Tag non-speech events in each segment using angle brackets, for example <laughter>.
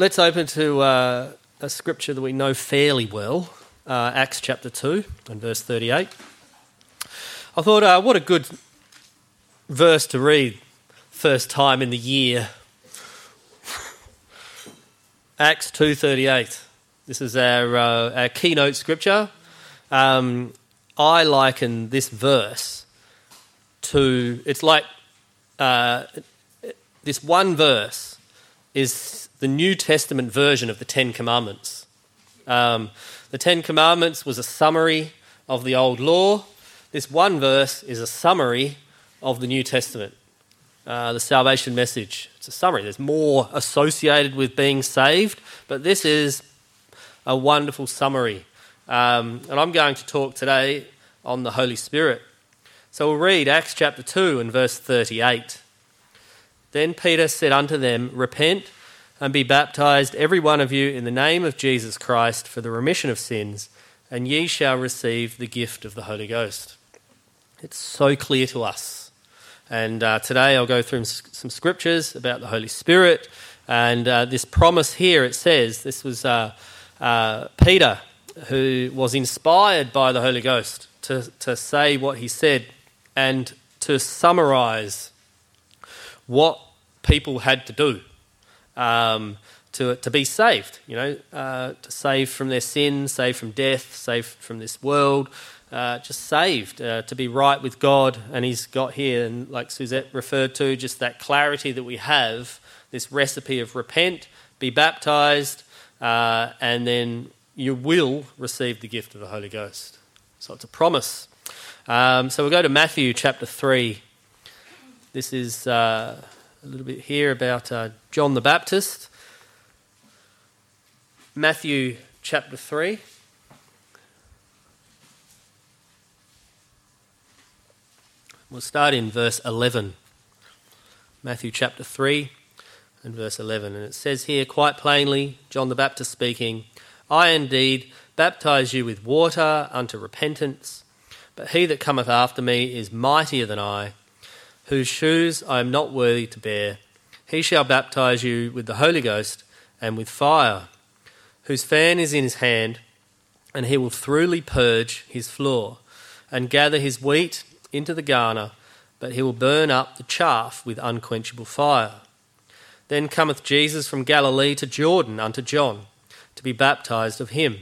let's open to uh, a scripture that we know fairly well uh, Acts chapter 2 and verse 38. I thought, uh, what a good verse to read first time in the year. <laughs> Acts 2:38. This is our, uh, our keynote scripture. Um, I liken this verse to it's like uh, this one verse is the New Testament version of the Ten Commandments. Um, the Ten Commandments was a summary of the Old Law. This one verse is a summary of the New Testament, uh, the salvation message. It's a summary. There's more associated with being saved, but this is a wonderful summary. Um, and I'm going to talk today on the Holy Spirit. So we'll read Acts chapter 2 and verse 38. Then Peter said unto them, Repent and be baptized, every one of you, in the name of Jesus Christ for the remission of sins, and ye shall receive the gift of the Holy Ghost. It's so clear to us. And uh, today I'll go through some scriptures about the Holy Spirit. And uh, this promise here, it says, this was uh, uh Peter who was inspired by the Holy Ghost to, to say what he said and to summarize what people had to do um, to, to be saved, you know, uh, to save from their sin, save from death, save from this world, uh, just saved uh, to be right with God. And he's got here, and like Suzette referred to, just that clarity that we have this recipe of repent, be baptized, uh, and then you will receive the gift of the Holy Ghost. So it's a promise. Um, so we'll go to Matthew chapter 3. This is uh, a little bit here about uh, John the Baptist. Matthew chapter 3. We'll start in verse 11. Matthew chapter 3 and verse 11. And it says here quite plainly John the Baptist speaking, I indeed baptize you with water unto repentance, but he that cometh after me is mightier than I, whose shoes I am not worthy to bear. He shall baptize you with the Holy Ghost and with fire, whose fan is in his hand, and he will thoroughly purge his floor, and gather his wheat into the garner, but he will burn up the chaff with unquenchable fire. Then cometh Jesus from Galilee to Jordan unto John, to be baptized of him.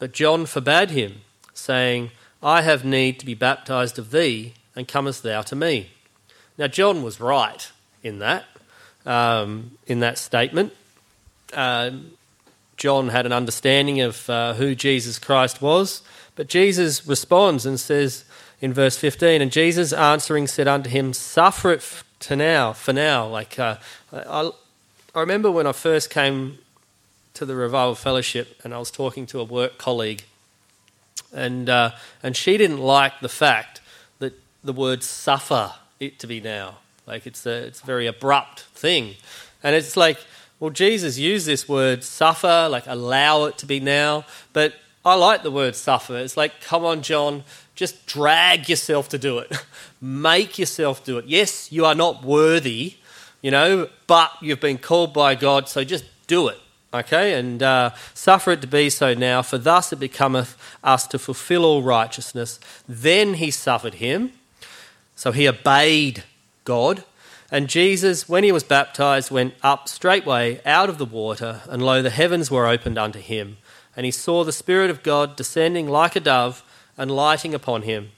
But John forbade him, saying, I have need to be baptized of thee, and comest thou to me? Now, John was right in that um, in that statement. Uh, John had an understanding of uh, who Jesus Christ was, but Jesus responds and says in verse 15, And Jesus answering said unto him, Suffer it to now, for now. Like, uh, I, I remember when I first came to the Revival Fellowship and I was talking to a work colleague, and, uh, and she didn't like the fact that the word suffer it to be now. Like it's a, it's a very abrupt thing. And it's like, well, Jesus used this word suffer, like allow it to be now. But I like the word suffer. It's like, come on, John, just drag yourself to do it. <laughs> Make yourself do it. Yes, you are not worthy, you know, but you've been called by God, so just do it. Okay, and uh, suffer it to be so now, for thus it becometh us to fulfill all righteousness. Then he suffered him, so he obeyed God. And Jesus, when he was baptized, went up straightway out of the water, and lo, the heavens were opened unto him. And he saw the Spirit of God descending like a dove and lighting upon him.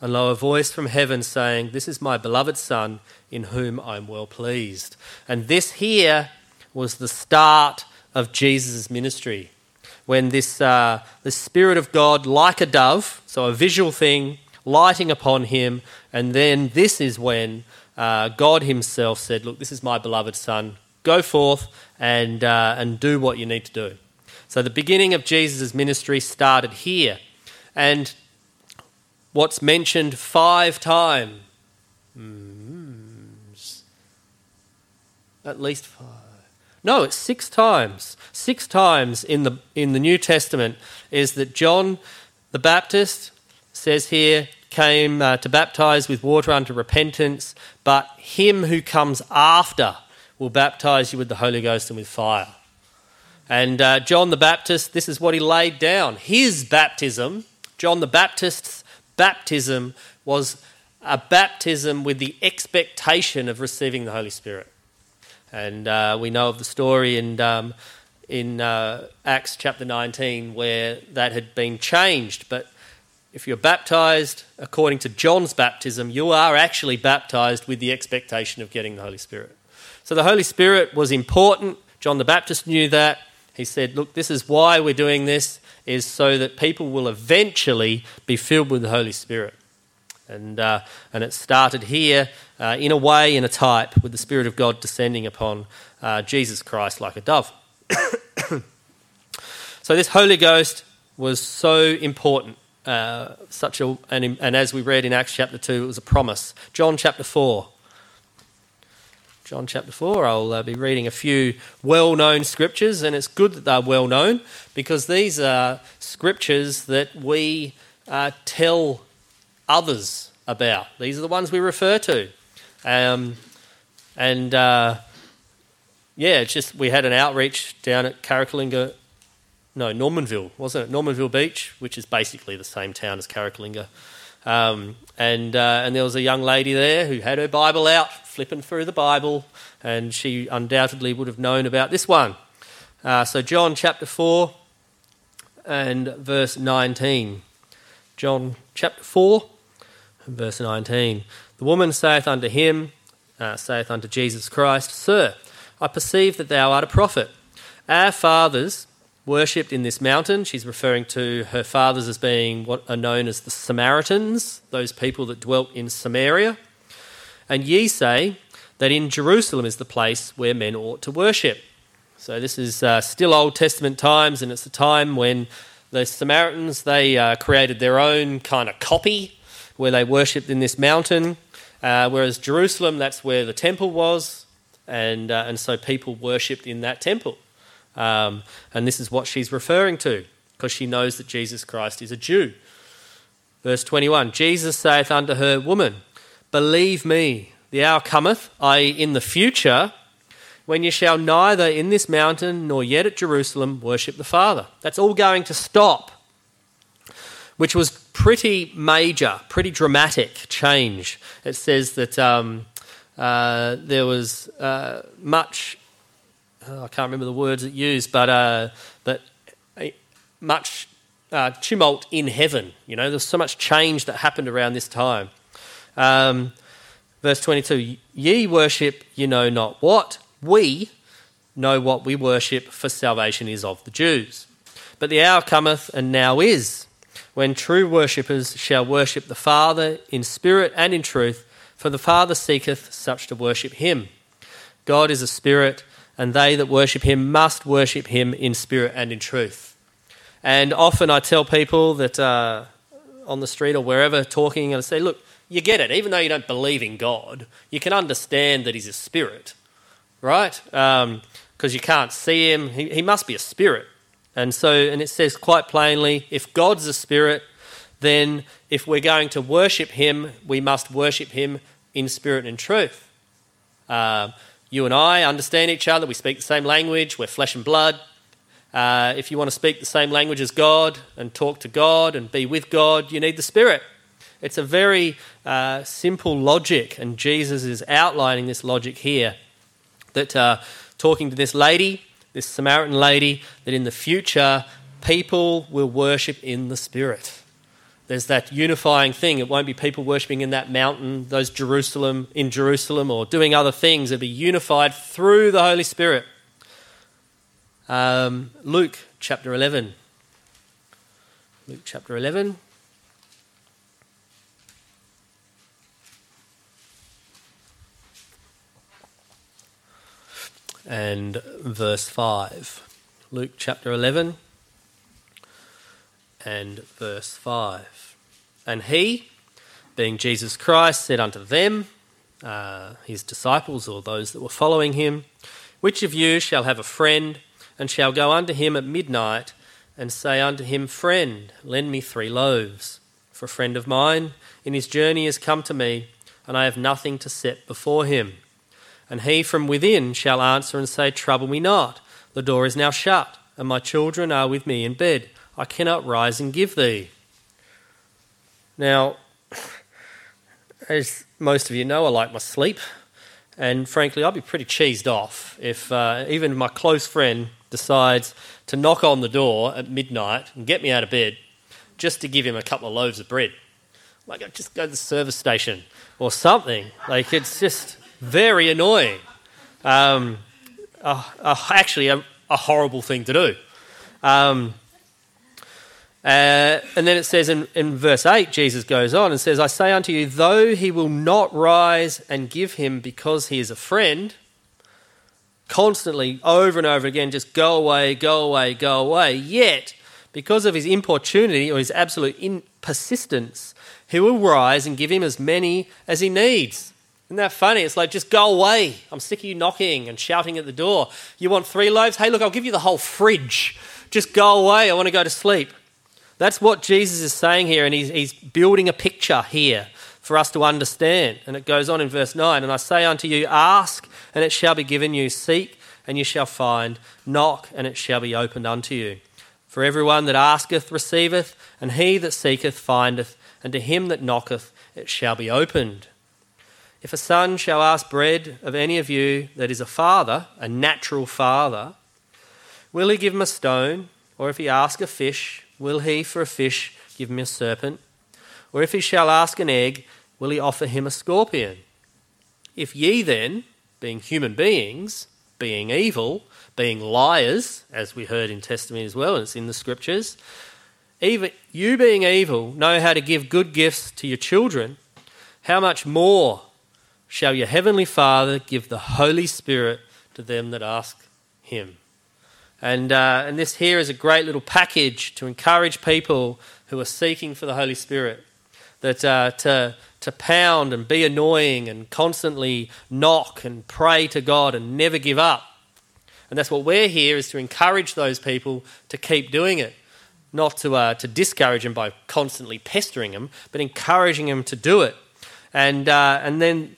And lo, a voice from heaven saying, This is my beloved Son, in whom I am well pleased. And this here was the start of Jesus' ministry. When this, uh, the Spirit of God, like a dove, so a visual thing, lighting upon him, and then this is when uh, God Himself said, Look, this is my beloved Son. Go forth and, uh, and do what you need to do. So the beginning of Jesus' ministry started here. And what's mentioned five times, at least five. No, it's six times. Six times in the, in the New Testament is that John the Baptist says here, came uh, to baptize with water unto repentance, but him who comes after will baptize you with the Holy Ghost and with fire. And uh, John the Baptist, this is what he laid down. His baptism, John the Baptist's baptism, was a baptism with the expectation of receiving the Holy Spirit. And uh, we know of the story in, um, in uh, Acts chapter 19 where that had been changed. But if you're baptized according to John's baptism, you are actually baptized with the expectation of getting the Holy Spirit. So the Holy Spirit was important. John the Baptist knew that. He said, Look, this is why we're doing this, is so that people will eventually be filled with the Holy Spirit. And, uh, and it started here, uh, in a way, in a type, with the Spirit of God descending upon uh, Jesus Christ like a dove. <coughs> so, this Holy Ghost was so important. Uh, such a, and, and as we read in Acts chapter 2, it was a promise. John chapter 4. John chapter 4. I'll uh, be reading a few well known scriptures, and it's good that they're well known because these are scriptures that we uh, tell others about. These are the ones we refer to. Um, and uh, yeah, it's just we had an outreach down at Carrickalinga, no, Normanville, wasn't it? Normanville Beach, which is basically the same town as Carrickalinga. Um, and, uh, and there was a young lady there who had her Bible out flipping through the Bible, and she undoubtedly would have known about this one. Uh, so, John chapter 4 and verse 19. John chapter 4 and verse 19. The woman saith unto him, uh, saith unto Jesus Christ, Sir, I perceive that thou art a prophet. Our fathers worshipped in this mountain. She's referring to her fathers as being what are known as the Samaritans, those people that dwelt in Samaria. And ye say that in Jerusalem is the place where men ought to worship. So this is uh, still Old Testament times, and it's a time when the Samaritans they uh, created their own kind of copy where they worshipped in this mountain, uh, whereas Jerusalem that's where the temple was, and uh, and so people worshipped in that temple. Um, and this is what she's referring to because she knows that Jesus Christ is a Jew. Verse 21 Jesus saith unto her, Woman, Believe me, the hour cometh, i.e., in the future, when ye shall neither in this mountain nor yet at Jerusalem worship the Father. That's all going to stop, which was pretty major, pretty dramatic change. It says that um, uh, there was uh, much, oh, I can't remember the words it used, but, uh, but much uh, tumult in heaven. You know, there's so much change that happened around this time. Um, verse 22 Ye worship you know not what, we know what we worship, for salvation is of the Jews. But the hour cometh, and now is, when true worshippers shall worship the Father in spirit and in truth, for the Father seeketh such to worship him. God is a spirit, and they that worship him must worship him in spirit and in truth. And often I tell people that uh, on the street or wherever talking, and I say, look, you get it. Even though you don't believe in God, you can understand that He's a spirit, right? Because um, you can't see Him. He, he must be a spirit. And so, and it says quite plainly if God's a spirit, then if we're going to worship Him, we must worship Him in spirit and truth. Uh, you and I understand each other. We speak the same language. We're flesh and blood. Uh, if you want to speak the same language as God and talk to God and be with God, you need the Spirit. It's a very uh, simple logic, and Jesus is outlining this logic here. That uh, talking to this lady, this Samaritan lady, that in the future people will worship in the Spirit. There's that unifying thing. It won't be people worshipping in that mountain, those Jerusalem, in Jerusalem, or doing other things. It'll be unified through the Holy Spirit. Um, Luke chapter 11. Luke chapter 11. and verse 5. Luke chapter 11 and verse 5. And he, being Jesus Christ, said unto them, uh, his disciples or those that were following him, Which of you shall have a friend, and shall go unto him at midnight, and say unto him, Friend, lend me three loaves? For a friend of mine in his journey is come to me, and I have nothing to set before him. And he from within shall answer and say, Trouble me not, the door is now shut. and my children are with me in bed. I cannot rise and give thee. Now, as most of you know, I like my sleep. And frankly, I'd be pretty cheesed off if uh, even my close friend decides to knock on the door at midnight and get me out of bed just to give him a couple of loaves of bread. Like, I'd just go to the service station or something. Like, it's just very annoying. Um, uh, uh, actually, a, a, horrible thing to do. Um, uh, and then it says in, in verse 8, Jesus goes on and says, I say unto you, though he will not rise and give him because he is a friend, constantly, over and over again, just go away, go away, go away, yet, because of his importunity or his absolute in- persistence, he will rise and give him as many as he needs. Isn't that funny? It's like, just go away. I'm sick of you knocking and shouting at the door. You want three loaves? Hey, look, I'll give you the whole fridge. Just go away. I want to go to sleep. That's what Jesus is saying here, and he's, he's building a picture here for us to understand. And it goes on in verse 9 And I say unto you, ask, and it shall be given you, seek, and you shall find, knock, and it shall be opened unto you. For everyone that asketh receiveth, and he that seeketh findeth, and to him that knocketh it shall be opened. If a son shall ask bread of any of you that is a father, a natural father, will he give him a stone? Or if he ask a fish, will he for a fish give him a serpent? Or if he shall ask an egg, will he offer him a scorpion? If ye then, being human beings, being evil, being liars, as we heard in testimony as well, and it's in the scriptures, even you being evil know how to give good gifts to your children, how much more shall your heavenly Father give the Holy Spirit to them that ask him? And, uh, and this here is a great little package to encourage people who are seeking for the Holy Spirit. That uh, to, to pound and be annoying and constantly knock and pray to God and never give up. And that's what we're here is to encourage those people to keep doing it. Not to, uh, to discourage them by constantly pestering them, but encouraging them to do it. And, uh, and then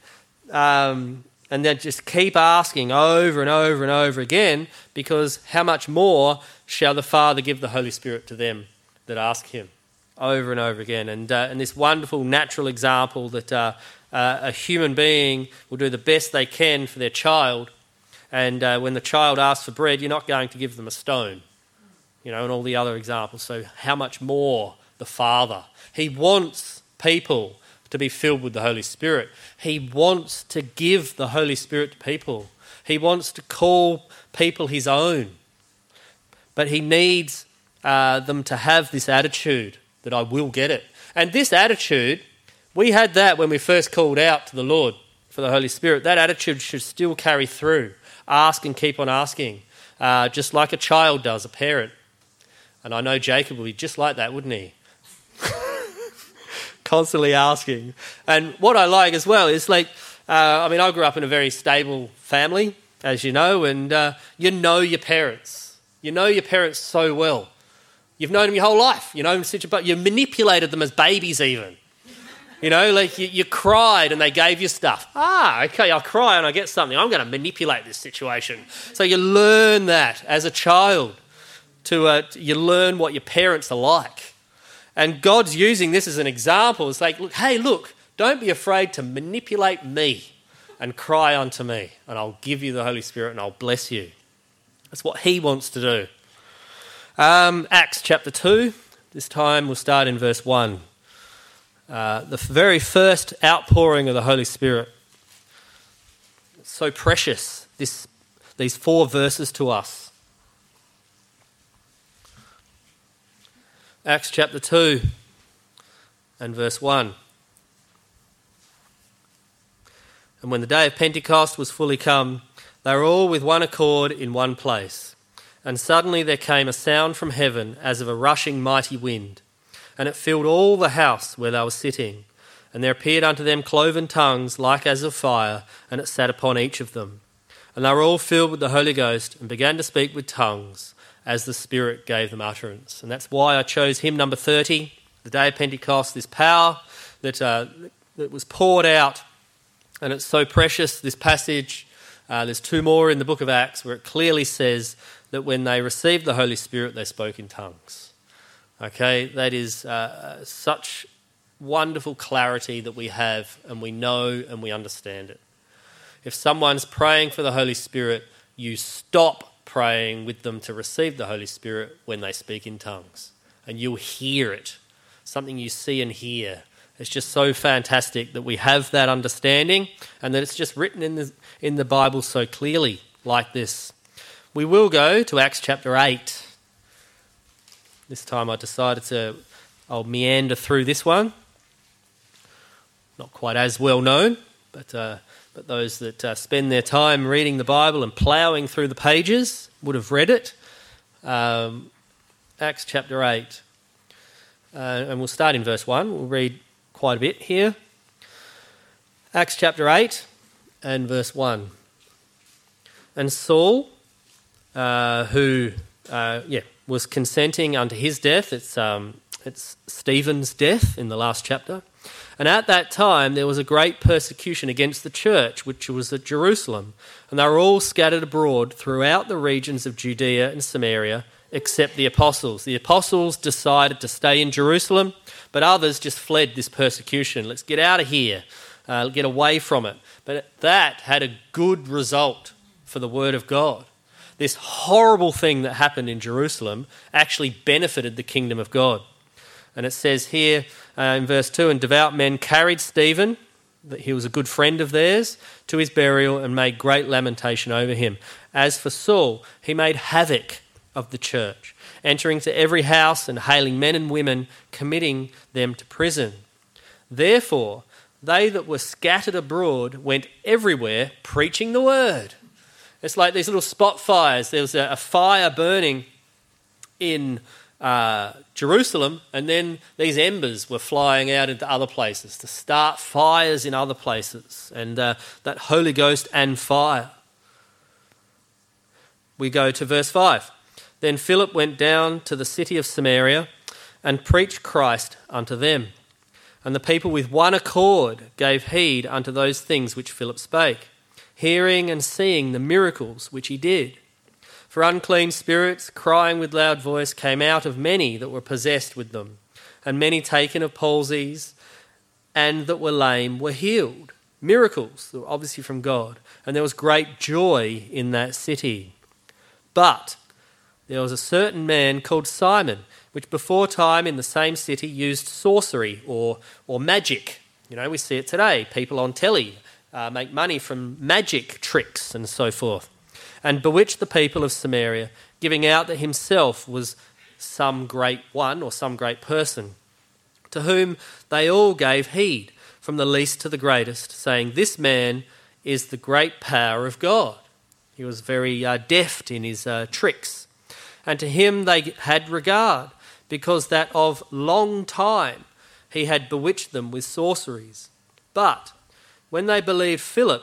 um, and then just keep asking over and over and over again, because how much more shall the Father give the Holy Spirit to them that ask Him? Over and over again. And, uh, and this wonderful natural example that uh, uh, a human being will do the best they can for their child. And uh, when the child asks for bread, you're not going to give them a stone. You know, and all the other examples. So, how much more the Father? He wants people to be filled with the Holy Spirit. He wants to give the Holy Spirit to people. He wants to call people his own. But he needs uh, them to have this attitude that I will get it. And this attitude, we had that when we first called out to the Lord for the Holy Spirit. That attitude should still carry through. Ask and keep on asking, uh, just like a child does, a parent. And I know Jacob would be just like that, wouldn't he? Constantly asking. And what I like as well is like, uh, I mean, I grew up in a very stable family, as you know, and uh, you know your parents. You know your parents so well. You've known them your whole life. You know them such a, you manipulated them as babies, even. You know, like you, you, cried and they gave you stuff. Ah, okay, I'll cry and I get something. I'm going to manipulate this situation. So you learn that as a child. To, uh, you learn what your parents are like. And God's using this as an example. It's like, look, hey, look, don't be afraid to manipulate me and cry unto me, and I'll give you the Holy Spirit and I'll bless you. That's what He wants to do. Um, Acts chapter 2, this time we'll start in verse 1. Uh, the very first outpouring of the Holy Spirit. It's so precious, this, these four verses to us. Acts chapter 2 and verse 1. And when the day of Pentecost was fully come, they were all with one accord in one place. And suddenly there came a sound from heaven as of a rushing mighty wind, and it filled all the house where they were sitting. And there appeared unto them cloven tongues like as of fire, and it sat upon each of them. And they were all filled with the Holy Ghost, and began to speak with tongues as the Spirit gave them utterance. And that's why I chose hymn number 30, the day of Pentecost, this power that, uh, that was poured out. And it's so precious, this passage. Uh, there's two more in the book of Acts where it clearly says that when they received the Holy Spirit, they spoke in tongues. Okay, that is uh, such wonderful clarity that we have and we know and we understand it. If someone's praying for the Holy Spirit, you stop praying with them to receive the Holy Spirit when they speak in tongues. And you'll hear it, something you see and hear. It's just so fantastic that we have that understanding and that it's just written in the, in the Bible so clearly, like this. We will go to Acts chapter 8. This time I decided to, I'll meander through this one. Not quite as well known, but, uh, but those that uh, spend their time reading the Bible and ploughing through the pages would have read it. Um, Acts chapter 8. Uh, and we'll start in verse 1. We'll read quite a bit here. Acts chapter 8 and verse 1. And Saul, uh, who uh, yeah, was consenting unto his death, it's, um, it's Stephen's death in the last chapter. And at that time, there was a great persecution against the church, which was at Jerusalem. And they were all scattered abroad throughout the regions of Judea and Samaria, except the apostles. The apostles decided to stay in Jerusalem, but others just fled this persecution. Let's get out of here, uh, get away from it. But that had a good result for the word of God. This horrible thing that happened in Jerusalem actually benefited the kingdom of God. And it says here, uh, in verse 2 And devout men carried Stephen, that he was a good friend of theirs, to his burial and made great lamentation over him. As for Saul, he made havoc of the church, entering to every house and hailing men and women, committing them to prison. Therefore, they that were scattered abroad went everywhere preaching the word. It's like these little spot fires. There was a, a fire burning in uh, Jerusalem, and then these embers were flying out into other places to start fires in other places, and uh, that Holy Ghost and fire. We go to verse 5. Then Philip went down to the city of Samaria and preached Christ unto them. And the people with one accord gave heed unto those things which Philip spake, hearing and seeing the miracles which he did. For unclean spirits, crying with loud voice, came out of many that were possessed with them, and many taken of palsies, and that were lame were healed. Miracles, were obviously from God. And there was great joy in that city. But there was a certain man called Simon, which before time in the same city used sorcery or, or magic. You know, we see it today. People on telly uh, make money from magic tricks and so forth and bewitched the people of Samaria, giving out that himself was some great one or some great person, to whom they all gave heed, from the least to the greatest, saying, This man is the great power of God. He was very uh, deft in his uh, tricks. And to him they had regard, because that of long time he had bewitched them with sorceries. But when they believed Philip,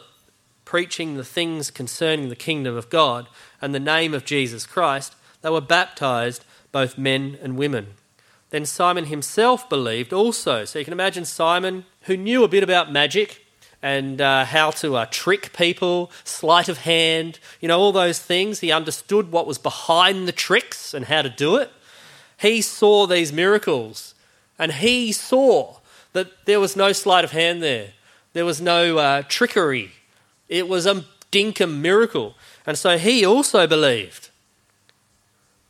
preaching the things concerning the kingdom of God and the name of Jesus Christ, they were baptized, both men and women. Then Simon himself believed also. So you can imagine Simon, who knew a bit about magic and uh, how to uh, trick people, sleight of hand, you know, all those things. He understood what was behind the tricks and how to do it. He saw these miracles and he saw that there was no sleight of hand there, there was no uh, trickery it was a dinkum miracle. And so he also believed.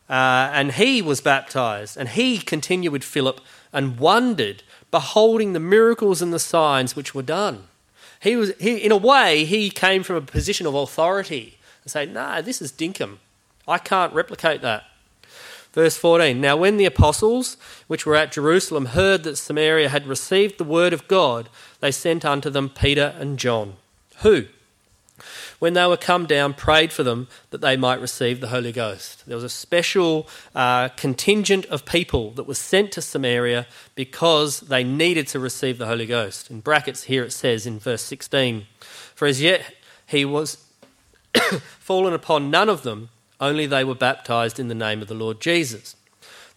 Uh, and he was baptized. And he continued with Philip and wondered, beholding the miracles and the signs which were done. He was, he, in a way, he came from a position of authority and say, No, this is dinkum. I can't replicate that. Verse 14 Now, when the apostles which were at Jerusalem heard that Samaria had received the word of God, they sent unto them Peter and John, who, when they were come down, prayed for them that they might receive the Holy Ghost. There was a special uh, contingent of people that was sent to Samaria because they needed to receive the Holy Ghost. In brackets here it says in verse 16 For as yet he was <coughs> fallen upon none of them, only they were baptized in the name of the Lord Jesus.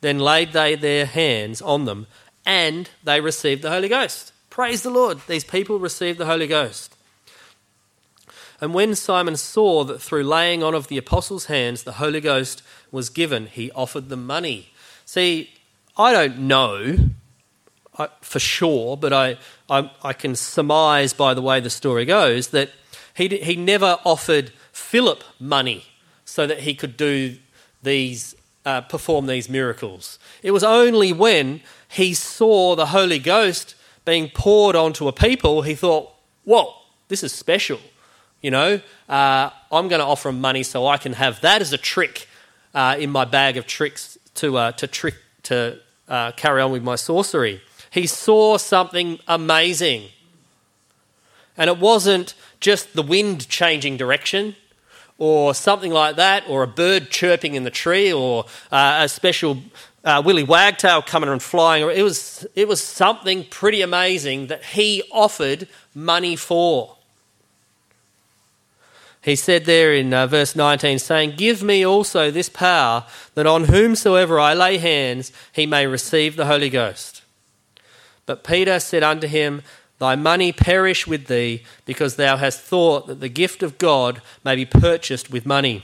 Then laid they their hands on them, and they received the Holy Ghost. Praise the Lord, these people received the Holy Ghost. And when Simon saw that through laying on of the apostles' hands the Holy Ghost was given, he offered them money. See, I don't know for sure, but I, I, I, can surmise by the way the story goes that he, he never offered Philip money so that he could do these, uh, perform these miracles. It was only when he saw the Holy Ghost being poured onto a people, he thought, whoa, this is special. You know, uh, I'm going to offer him money so I can have that as a trick uh, in my bag of tricks to, uh, to trick to uh, carry on with my sorcery. He saw something amazing. And it wasn't just the wind changing direction or something like that, or a bird chirping in the tree, or uh, a special uh, Willy Wagtail coming and flying. It was, it was something pretty amazing that he offered money for. He said there in uh, verse 19, saying, Give me also this power, that on whomsoever I lay hands, he may receive the Holy Ghost. But Peter said unto him, Thy money perish with thee, because thou hast thought that the gift of God may be purchased with money.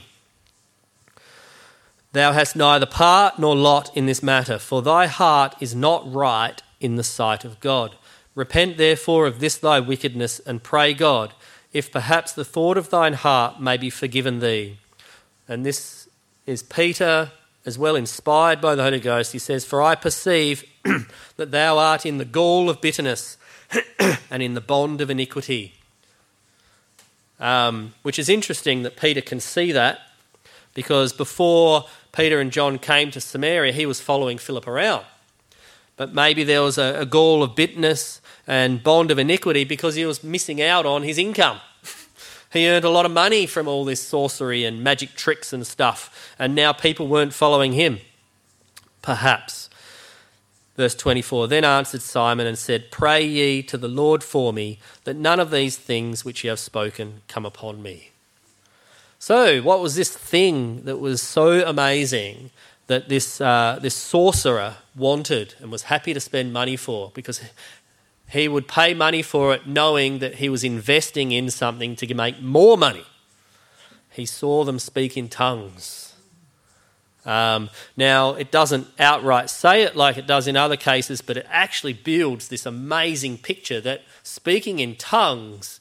Thou hast neither part nor lot in this matter, for thy heart is not right in the sight of God. Repent therefore of this thy wickedness, and pray God, if perhaps the thought of thine heart may be forgiven thee. And this is Peter, as well inspired by the Holy Ghost. He says, For I perceive <clears throat> that thou art in the gall of bitterness <clears throat> and in the bond of iniquity. Um, which is interesting that Peter can see that because before Peter and John came to Samaria, he was following Philip around. But maybe there was a, a gall of bitterness and bond of iniquity because he was missing out on his income. he earned a lot of money from all this sorcery and magic tricks and stuff, and now people weren't following him. Perhaps. Verse 24 Then answered Simon and said, Pray ye to the Lord for me, that none of these things which ye have spoken come upon me. So, what was this thing that was so amazing that this, uh, this sorcerer wanted and was happy to spend money for? Because he would pay money for it knowing that he was investing in something to make more money. He saw them speak in tongues. Um, now, it doesn't outright say it like it does in other cases, but it actually builds this amazing picture that speaking in tongues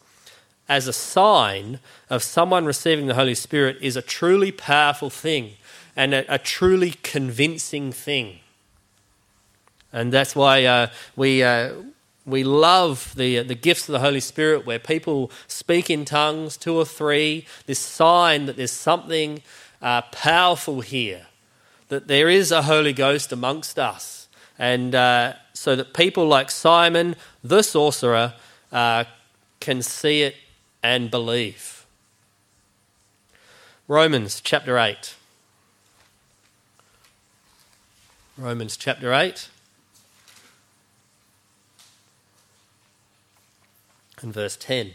as a sign of someone receiving the Holy Spirit is a truly powerful thing and a, a truly convincing thing. And that's why uh, we, uh, we love the, uh, the gifts of the Holy Spirit where people speak in tongues, two or three, this sign that there's something uh, powerful here, that there is a Holy Ghost amongst us. And uh, so that people like Simon, the sorcerer, uh, can see it and believe. Romans chapter 8. Romans chapter 8 and verse 10.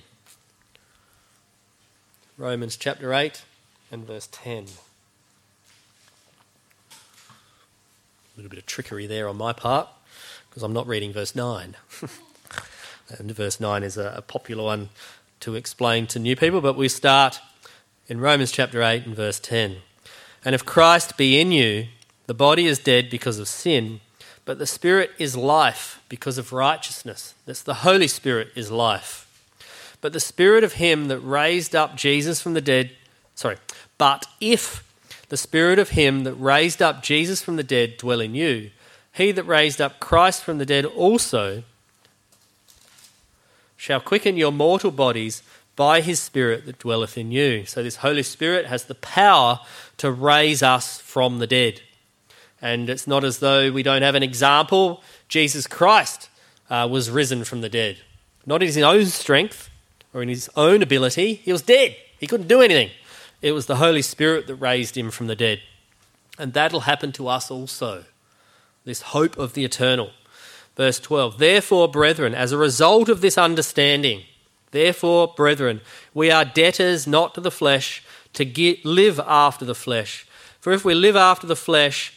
Romans chapter 8 and verse 10. A little bit of trickery there on my part because I'm not reading verse 9. <laughs> and verse 9 is a, a popular one to explain to new people, but we start in Romans chapter 8 and verse 10. And if Christ be in you, the body is dead because of sin, but the Spirit is life because of righteousness. That's the Holy Spirit is life. But the Spirit of Him that raised up Jesus from the dead, sorry, but if the Spirit of Him that raised up Jesus from the dead dwell in you, He that raised up Christ from the dead also shall quicken your mortal bodies by his Spirit that dwelleth in you. So, this Holy Spirit has the power to raise us from the dead. And it's not as though we don't have an example. Jesus Christ uh, was risen from the dead, not in his own strength or in his own ability. He was dead, he couldn't do anything. It was the Holy Spirit that raised him from the dead. And that'll happen to us also. This hope of the eternal. Verse 12 Therefore, brethren, as a result of this understanding, therefore, brethren, we are debtors not to the flesh to get, live after the flesh. For if we live after the flesh,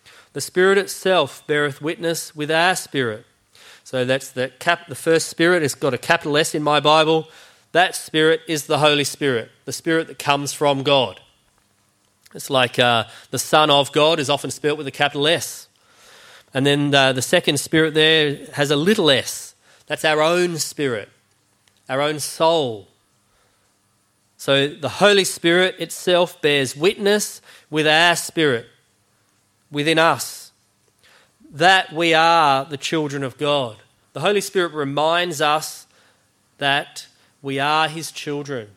The Spirit itself beareth witness with our spirit. So that's the, cap, the first Spirit. It's got a capital S in my Bible. That Spirit is the Holy Spirit, the Spirit that comes from God. It's like uh, the Son of God is often spelt with a capital S. And then uh, the second Spirit there has a little s. That's our own spirit, our own soul. So the Holy Spirit itself bears witness with our spirit within us that we are the children of God. The Holy Spirit reminds us that we are His children,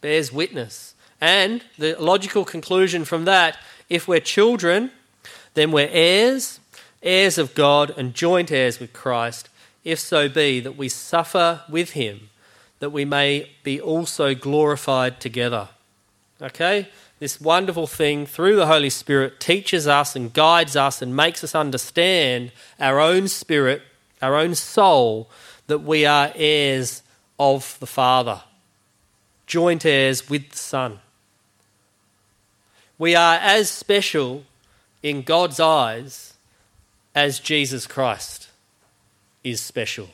bears witness. And the logical conclusion from that if we're children, then we're heirs, heirs of God, and joint heirs with Christ, if so be that we suffer with Him, that we may be also glorified together. Okay? This wonderful thing through the Holy Spirit teaches us and guides us and makes us understand our own spirit, our own soul, that we are heirs of the Father, joint heirs with the Son. We are as special in God's eyes as Jesus Christ is special.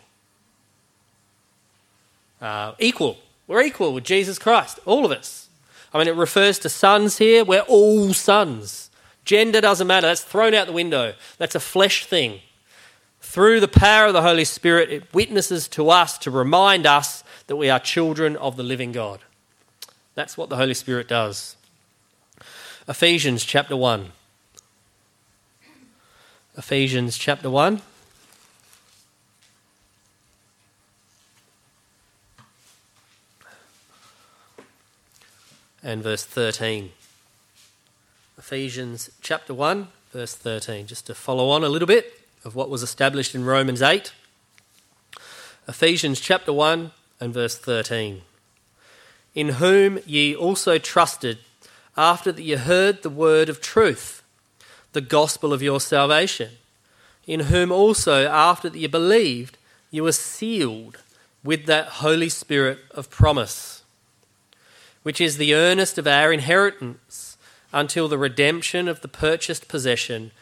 Uh, equal. We're equal with Jesus Christ, all of us. I mean, it refers to sons here. We're all sons. Gender doesn't matter. That's thrown out the window. That's a flesh thing. Through the power of the Holy Spirit, it witnesses to us to remind us that we are children of the living God. That's what the Holy Spirit does. Ephesians chapter 1. Ephesians chapter 1. And verse 13. Ephesians chapter 1, verse 13. Just to follow on a little bit of what was established in Romans 8. Ephesians chapter 1 and verse 13. In whom ye also trusted after that you heard the word of truth, the gospel of your salvation, in whom also, after that you believed, you were sealed with that Holy Spirit of promise, which is the earnest of our inheritance until the redemption of the purchased possession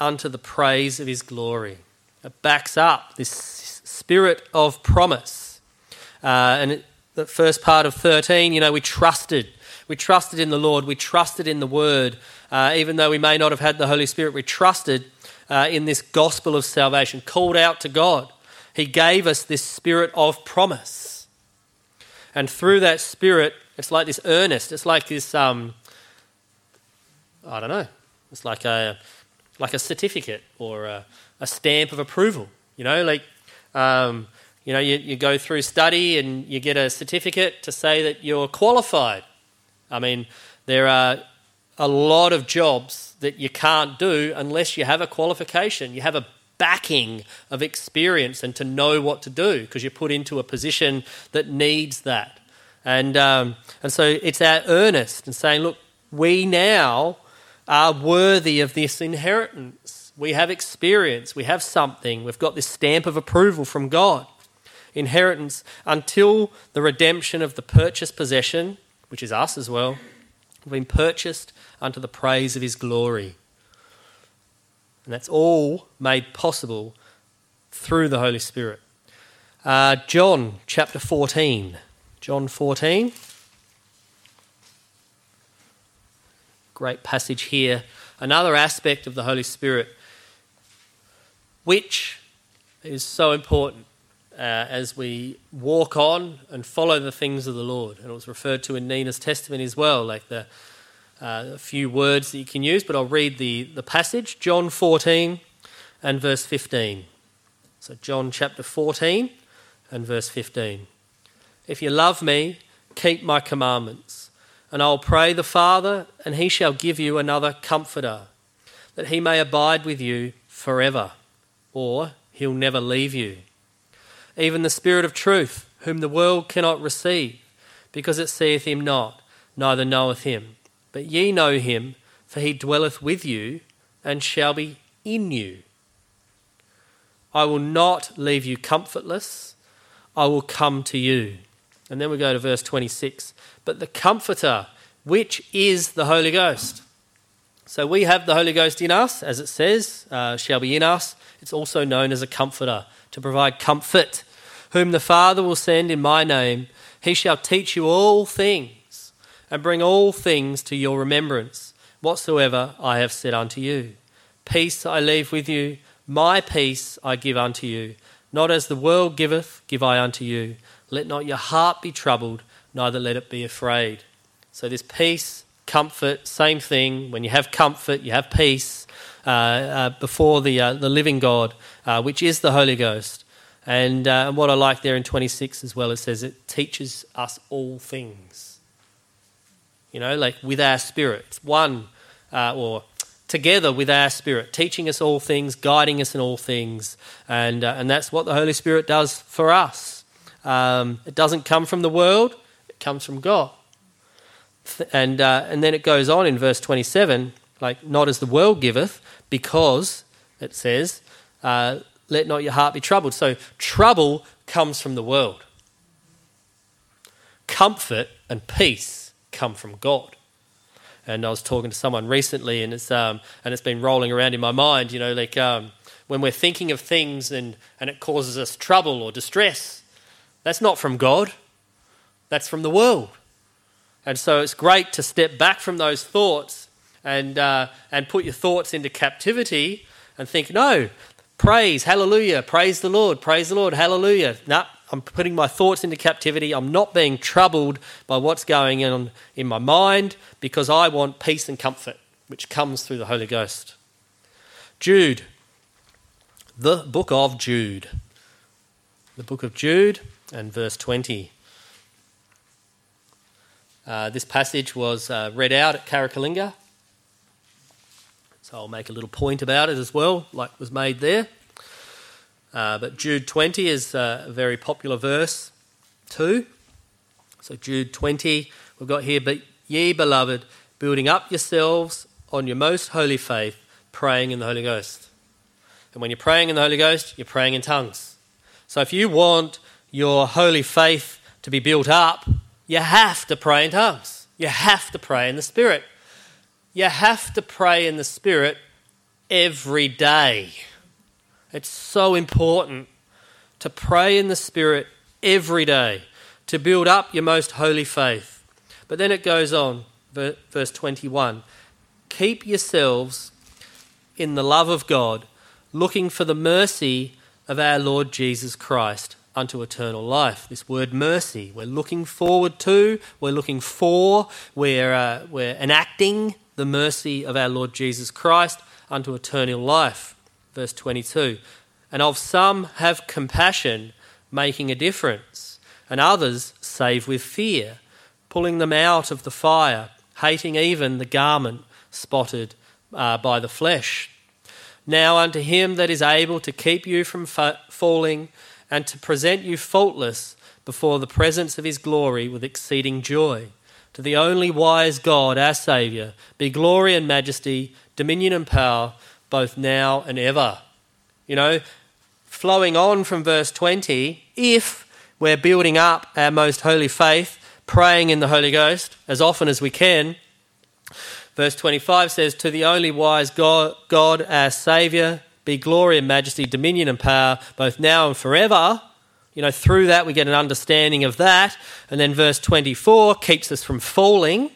unto the praise of his glory. It backs up this spirit of promise. Uh, and it, the first part of 13, you know, we trusted we trusted in the Lord. We trusted in the Word. Uh, even though we may not have had the Holy Spirit, we trusted uh, in this gospel of salvation, called out to God. He gave us this spirit of promise. And through that spirit, it's like this earnest, it's like this, um, I don't know, it's like a, like a certificate or a, a stamp of approval. You know, like, um, you know, you, you go through study and you get a certificate to say that you're qualified I mean, there are a lot of jobs that you can't do unless you have a qualification. You have a backing of experience and to know what to do because you're put into a position that needs that. And, um, and so it's our earnest and saying, look, we now are worthy of this inheritance. We have experience, we have something, we've got this stamp of approval from God. Inheritance until the redemption of the purchased possession which is us as well, have been purchased unto the praise of his glory. And that's all made possible through the Holy Spirit. Uh, John chapter 14. John 14. Great passage here. Another aspect of the Holy Spirit, which is so important uh, as we walk on and follow the things of the Lord. And it was referred to in Nina's testimony as well, like the uh, few words that you can use, but I'll read the, the passage John 14 and verse 15. So, John chapter 14 and verse 15. If you love me, keep my commandments, and I'll pray the Father, and he shall give you another comforter, that he may abide with you forever, or he'll never leave you even the Spirit of truth, whom the world cannot receive, because it seeth him not, neither knoweth him. But ye know him, for he dwelleth with you and shall be in you. I will not leave you comfortless, I will come to you. And then we go to verse 26. But the Comforter, which is the Holy Ghost. So we have the Holy Ghost in us, as it says, uh, shall be in us. It's also known as a comforter, to provide comfort, whom the Father will send in my name. He shall teach you all things and bring all things to your remembrance, whatsoever I have said unto you. Peace I leave with you, my peace I give unto you. Not as the world giveth, give I unto you. Let not your heart be troubled, neither let it be afraid. So, this peace, comfort, same thing. When you have comfort, you have peace uh, uh, before the, uh, the living God, uh, which is the Holy Ghost. And uh, what I like there in 26 as well, it says it teaches us all things. You know, like with our spirit. It's one, uh, or together with our spirit, teaching us all things, guiding us in all things. And, and that's what the Holy Spirit does for us. Um, it doesn't come from the world, it comes from God. And, uh, and then it goes on in verse 27 like, not as the world giveth, because, it says, uh, let not your heart be troubled. So, trouble comes from the world. Comfort and peace come from God. And I was talking to someone recently, and it's um, and it's been rolling around in my mind. You know, like um, when we're thinking of things and and it causes us trouble or distress, that's not from God. That's from the world. And so it's great to step back from those thoughts and uh, and put your thoughts into captivity and think, no, praise, hallelujah, praise the Lord, praise the Lord, hallelujah. No, I'm putting my thoughts into captivity. I'm not being troubled by what's going on in my mind because I want peace and comfort, which comes through the Holy Ghost. Jude, the book of Jude. The book of Jude and verse 20. Uh, this passage was uh, read out at Carrickalinga. So I'll make a little point about it as well, like was made there. Uh, but Jude 20 is uh, a very popular verse too. So, Jude 20, we've got here, but ye beloved, building up yourselves on your most holy faith, praying in the Holy Ghost. And when you're praying in the Holy Ghost, you're praying in tongues. So, if you want your holy faith to be built up, you have to pray in tongues. You have to pray in the Spirit. You have to pray in the Spirit every day. It's so important to pray in the Spirit every day, to build up your most holy faith. But then it goes on, verse 21 Keep yourselves in the love of God, looking for the mercy of our Lord Jesus Christ unto eternal life. This word mercy, we're looking forward to, we're looking for, we're, uh, we're enacting the mercy of our Lord Jesus Christ unto eternal life verse 22. And of some have compassion, making a difference, and others save with fear, pulling them out of the fire, hating even the garment spotted uh, by the flesh. Now unto him that is able to keep you from fa- falling and to present you faultless before the presence of his glory with exceeding joy. To the only wise God, our Saviour, be glory and majesty, dominion and power both now and ever. You know, flowing on from verse 20, if we're building up our most holy faith, praying in the Holy Ghost as often as we can, verse 25 says, To the only wise God, God our Saviour, be glory and majesty, dominion and power, both now and forever. You know, through that we get an understanding of that. And then verse 24 keeps us from falling.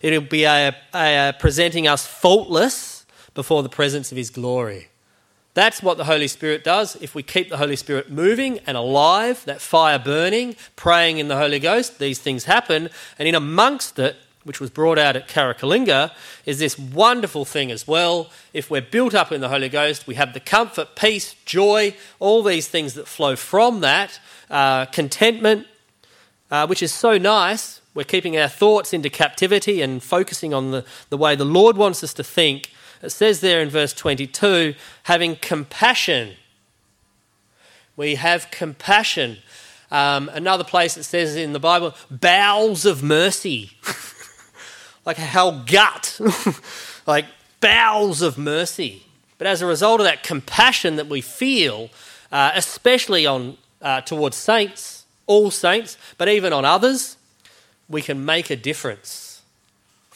It'll be a, a, a presenting us faultless before the presence of His glory. That's what the Holy Spirit does. If we keep the Holy Spirit moving and alive, that fire burning, praying in the Holy Ghost, these things happen. And in amongst it, which was brought out at Carrickalinga, is this wonderful thing as well. If we're built up in the Holy Ghost, we have the comfort, peace, joy, all these things that flow from that, uh, contentment, uh, which is so nice. We're keeping our thoughts into captivity and focusing on the, the way the Lord wants us to think it says there in verse 22 having compassion. We have compassion. Um, another place it says in the Bible, bowels of mercy. <laughs> like a hell gut, <laughs> like bowels of mercy. But as a result of that compassion that we feel, uh, especially on uh, towards saints, all saints, but even on others, we can make a difference.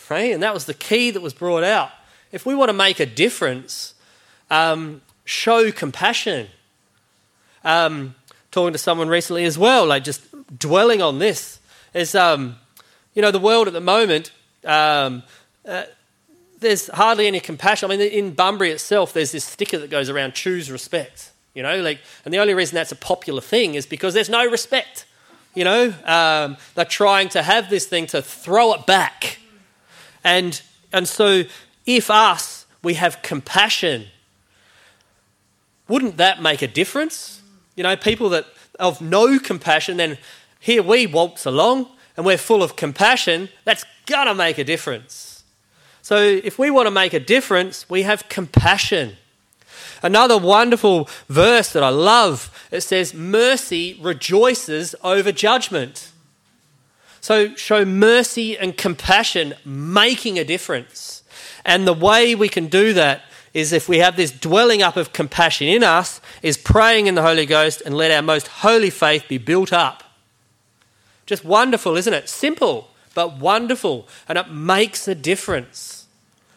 Right? And that was the key that was brought out. If we want to make a difference, um, show compassion. Um, talking to someone recently as well, like just dwelling on this, is um, you know the world at the moment. Um, uh, there's hardly any compassion. I mean, in Bunbury itself, there's this sticker that goes around "Choose respect." You know, like, and the only reason that's a popular thing is because there's no respect. You know, um, they're trying to have this thing to throw it back, and and so if us we have compassion, wouldn't that make a difference? You know, people that of no compassion, then here we waltz along and we're full of compassion. That's gonna make a difference. So if we want to make a difference, we have compassion. Another wonderful verse that I love it says, Mercy rejoices over judgment. So show mercy and compassion, making a difference. And the way we can do that is if we have this dwelling up of compassion in us, is praying in the Holy Ghost and let our most holy faith be built up. Just wonderful, isn't it? Simple, but wonderful. And it makes a difference.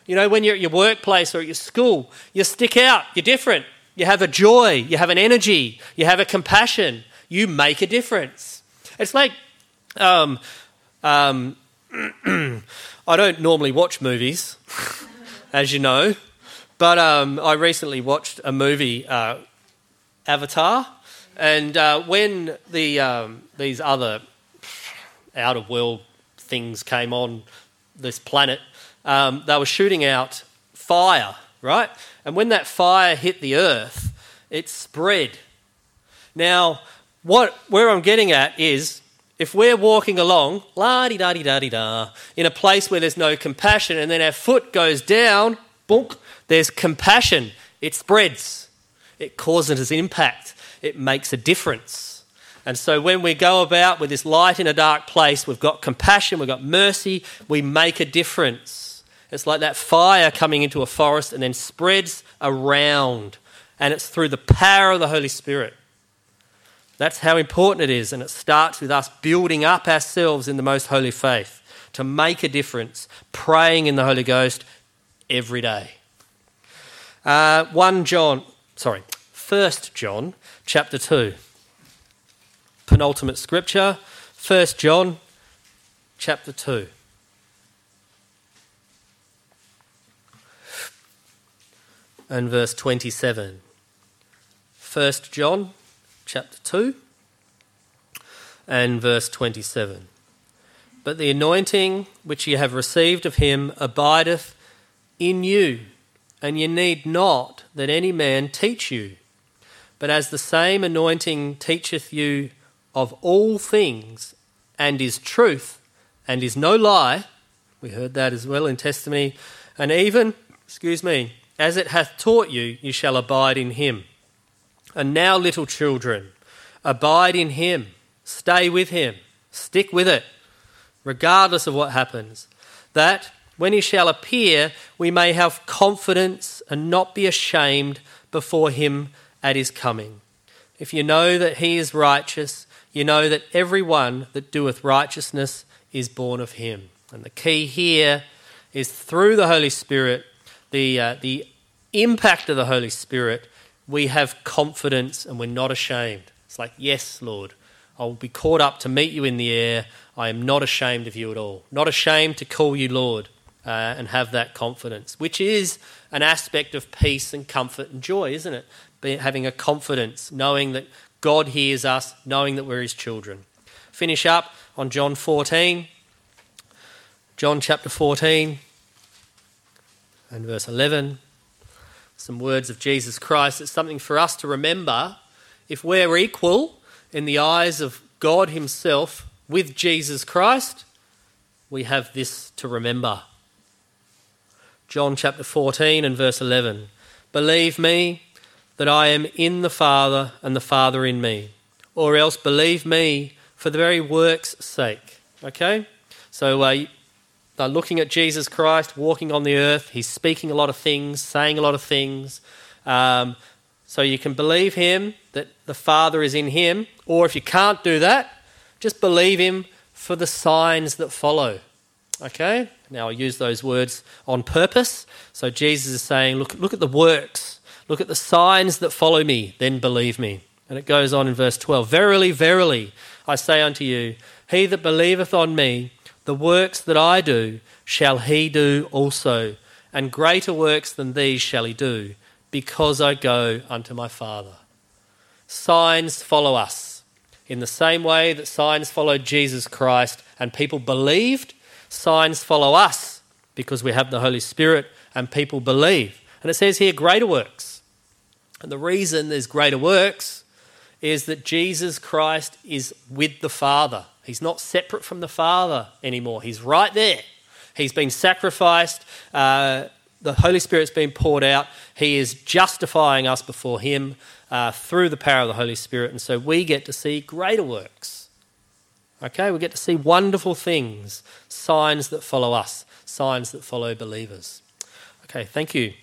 You know, when you're at your workplace or at your school, you stick out, you're different. You have a joy, you have an energy, you have a compassion. You make a difference. It's like, um, um, <clears throat> I don't normally watch movies, <laughs> as you know, but um, I recently watched a movie, uh, Avatar, and uh, when the um, these other out of world things came on this planet, um, they were shooting out fire, right? And when that fire hit the earth, it spread. Now, what where I'm getting at is if we're walking along, la di da di da di da, in a place where there's no compassion, and then our foot goes down, boom, there's compassion. It spreads. It causes an impact. It makes a difference. And so when we go about with this light in a dark place, we've got compassion, we've got mercy, we make a difference. It's like that fire coming into a forest and then spreads around. And it's through the power of the Holy Spirit. That's how important it is. And it starts with us building up ourselves in the most holy faith to make a difference, praying in the Holy Ghost every day. Uh, 1 John, sorry, 1 John chapter 2. Penultimate scripture, 1 John chapter 2. and verse 27. 1 John chapter 2 and verse 27. But the anointing which ye have received of him abideth in you, and ye need not that any man teach you. But as the same anointing teacheth you of all things, and is truth, and is no lie, we heard that as well in testimony, and even, excuse me, as it hath taught you, you shall abide in him. And now, little children, abide in him, stay with him, stick with it, regardless of what happens, that when he shall appear, we may have confidence and not be ashamed before him at his coming. If you know that he is righteous, you know that every one that doeth righteousness is born of him. And the key here is through the Holy Spirit, the, uh, the impact of the Holy Spirit, we have confidence and we're not ashamed. It's like, yes, Lord, I will be caught up to meet you in the air. I am not ashamed of you at all. Not ashamed to call you Lord uh, and have that confidence, which is an aspect of peace and comfort and joy, isn't it? Having a confidence, knowing that God hears us, knowing that we're his children. Finish up on John 14. John chapter 14 and verse 11 some words of Jesus Christ. It's something for us to remember. If we're equal in the eyes of God Himself with Jesus Christ, we have this to remember. John chapter 14 and verse 11. Believe me that I am in the Father and the Father in me, or else believe me for the very work's sake. Okay? So uh, uh, looking at Jesus Christ walking on the earth. He's speaking a lot of things, saying a lot of things. Um, so you can believe him that the Father is in him, or if you can't do that, just believe him for the signs that follow. Okay? Now I use those words on purpose. So Jesus is saying, look, look at the works, look at the signs that follow me, then believe me. And it goes on in verse 12 Verily, verily, I say unto you, he that believeth on me, the works that I do, shall he do also, and greater works than these shall he do, because I go unto my Father. Signs follow us. In the same way that signs followed Jesus Christ and people believed, signs follow us because we have the Holy Spirit and people believe. And it says here, greater works. And the reason there's greater works is that Jesus Christ is with the Father. He's not separate from the Father anymore. He's right there. He's been sacrificed. Uh, the Holy Spirit's been poured out. He is justifying us before Him uh, through the power of the Holy Spirit. And so we get to see greater works. Okay, we get to see wonderful things, signs that follow us, signs that follow believers. Okay, thank you.